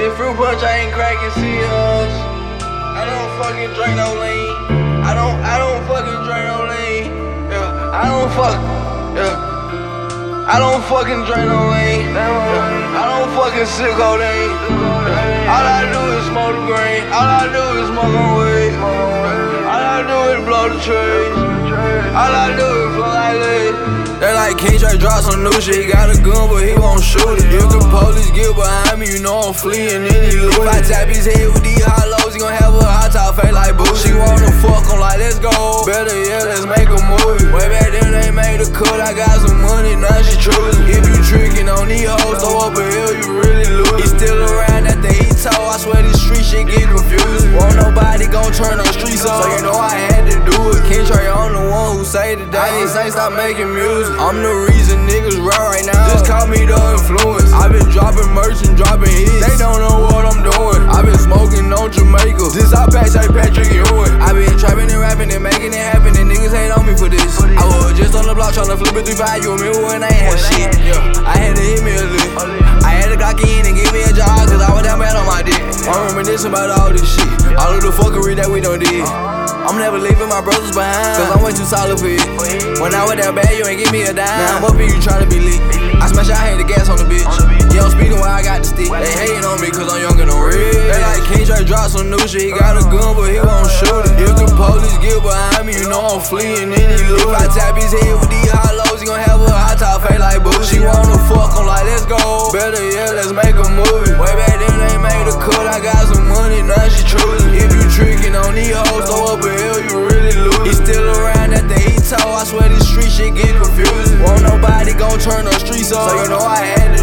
This fruit punch, I ain't cracking seals. I don't fucking drink no lean. I don't, I don't fucking drink no lean. Yeah, I don't fuck. Yeah. I don't fucking drink no lean. Yeah. I don't fucking sip codeine. All I do is smoke the green. All I do is smoke on weed. All I do is blow the trees. All I do is flow like. They like King Tre drop some new shit. He got a gun, but he won't shoot it. Me, you know I'm fleeing and eluding. If I tap his head with these hollows, he gon' have a hot top face like boo. She wanna fuck him like, let's go. Better yeah, let's make a movie. Way back then they made a cut, I got some money, now she choosing. If you tricking on these hoes, throw up a hill, you really lose. He still around at the heat toe, I swear this street shit get confusing. Won't nobody gon' turn the streets up, so you know I had to do it. King Tre, I'm the one who say today. I ain't say stop making music. I'm the reason niggas rap right now. Just call me Jamaica. This I pack St. Patrick Ewing. i been trapping and rapping and making it happen. And niggas hate on me for this. I was just on the block tryna flip it 3 5. You remember when I ain't had shit? Yeah. I had to hit me a lick. I had to clock in and give me a job. Cause I was that bad on my dick. I'm reminiscing about all this shit. All of the fuckery that we done did. I'm never leaving my brothers behind. Cause I'm way too solid for it. When I was that bad, you ain't give me a dime. Now I'm up here, you tryna be lit. Drop some new shit. He got a gun, but he won't shoot it. If the police get behind me, you know I'm fleeing and eluding. If I tap his head with these hollows, he gon' have a hot top face like boo. She wanna fuck him like, let's go. Better yet, let's make a movie. Way back then, they made a cut. I got some money, now she choosing. If you tricking on these hoes, throw up a hill, you really lose. He still around at the heat toe. I swear this street shit get confusing. Won't nobody gon' turn the streets up, so you know I had to.